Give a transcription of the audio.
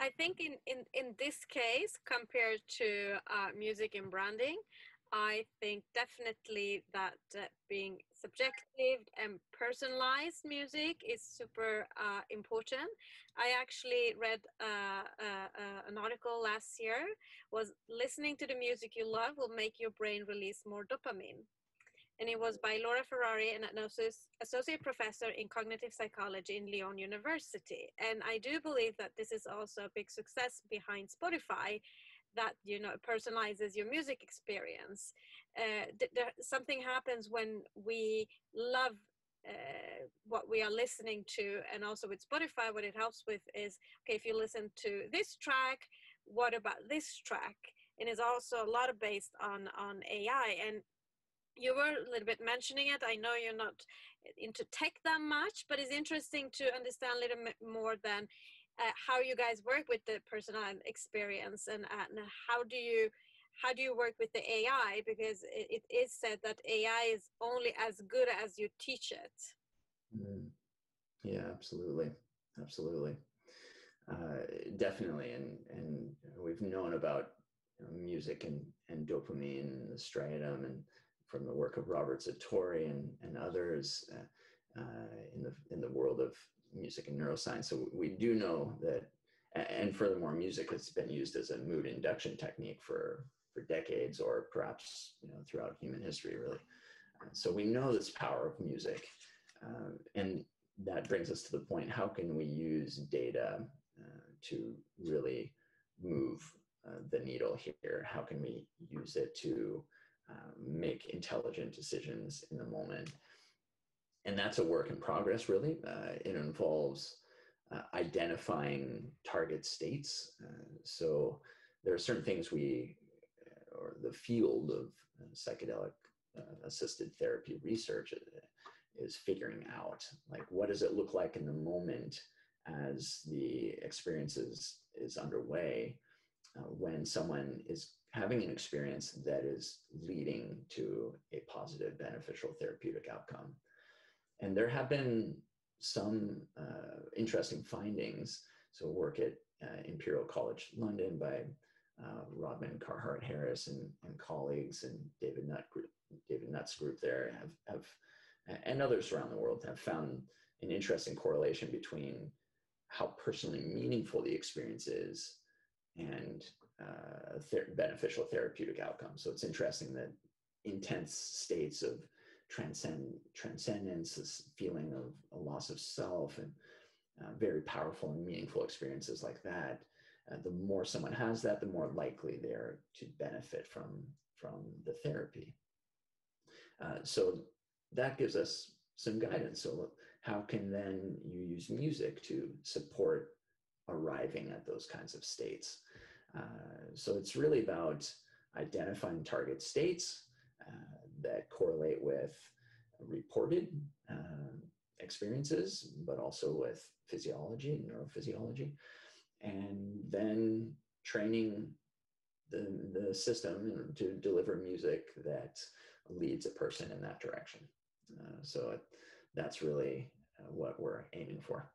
I think in, in, in this case, compared to uh, music and branding, I think definitely that uh, being subjective and personalized music is super uh, important. I actually read uh, uh, uh, an article last year was listening to the music you love will make your brain release more dopamine. And it was by Laura Ferreri, an associate professor in cognitive psychology in Lyon University. And I do believe that this is also a big success behind Spotify that you know personalizes your music experience. Uh, th- something happens when we love uh, what we are listening to and also with spotify what it helps with is okay if you listen to this track what about this track? And it's also a lot of based on on ai and you were a little bit mentioning it i know you're not into tech that much but it's interesting to understand a little bit more than uh, how you guys work with the personal experience and, and how do you how do you work with the AI? Because it, it is said that AI is only as good as you teach it. Mm. Yeah, absolutely, absolutely, uh, definitely, and and we've known about you know, music and and dopamine and the striatum, and from the work of Robert Zatorre and and others uh, uh, in the in the world of music and neuroscience. So we do know that, and furthermore, music has been used as a mood induction technique for for decades, or perhaps you know throughout human history, really. So we know this power of music, uh, and that brings us to the point: how can we use data uh, to really move uh, the needle here? How can we use it to uh, make intelligent decisions in the moment? and that's a work in progress, really. Uh, it involves uh, identifying target states. Uh, so there are certain things we, uh, or the field of uh, psychedelic assisted therapy research is figuring out, like, what does it look like in the moment as the experience is, is underway when someone is having an experience that is leading to a positive, beneficial therapeutic outcome. And there have been some uh, interesting findings. So, work at uh, Imperial College London by uh, Robin Carhart Harris and, and, colleagues, and David Nutt group, David Nutt's group there have, have, and others around the world have found an interesting correlation between how personally meaningful the experience is and uh, ther- beneficial therapeutic outcomes. So it's interesting that intense states of transcend transcendence, this feeling of a loss of self, and uh, very powerful and meaningful experiences like that. Uh, the more someone has that, the more likely they're to benefit from from the therapy. Uh, so that gives us some guidance. So how can then you use music to support arriving at those kinds of states? Uh, so it's really about identifying target states uh, that correlate with reported uh, experiences, but also with physiology, and neurophysiology, and then training the, the system to deliver music that leads a person in that direction. Uh, so it, that's really uh, what we're aiming for.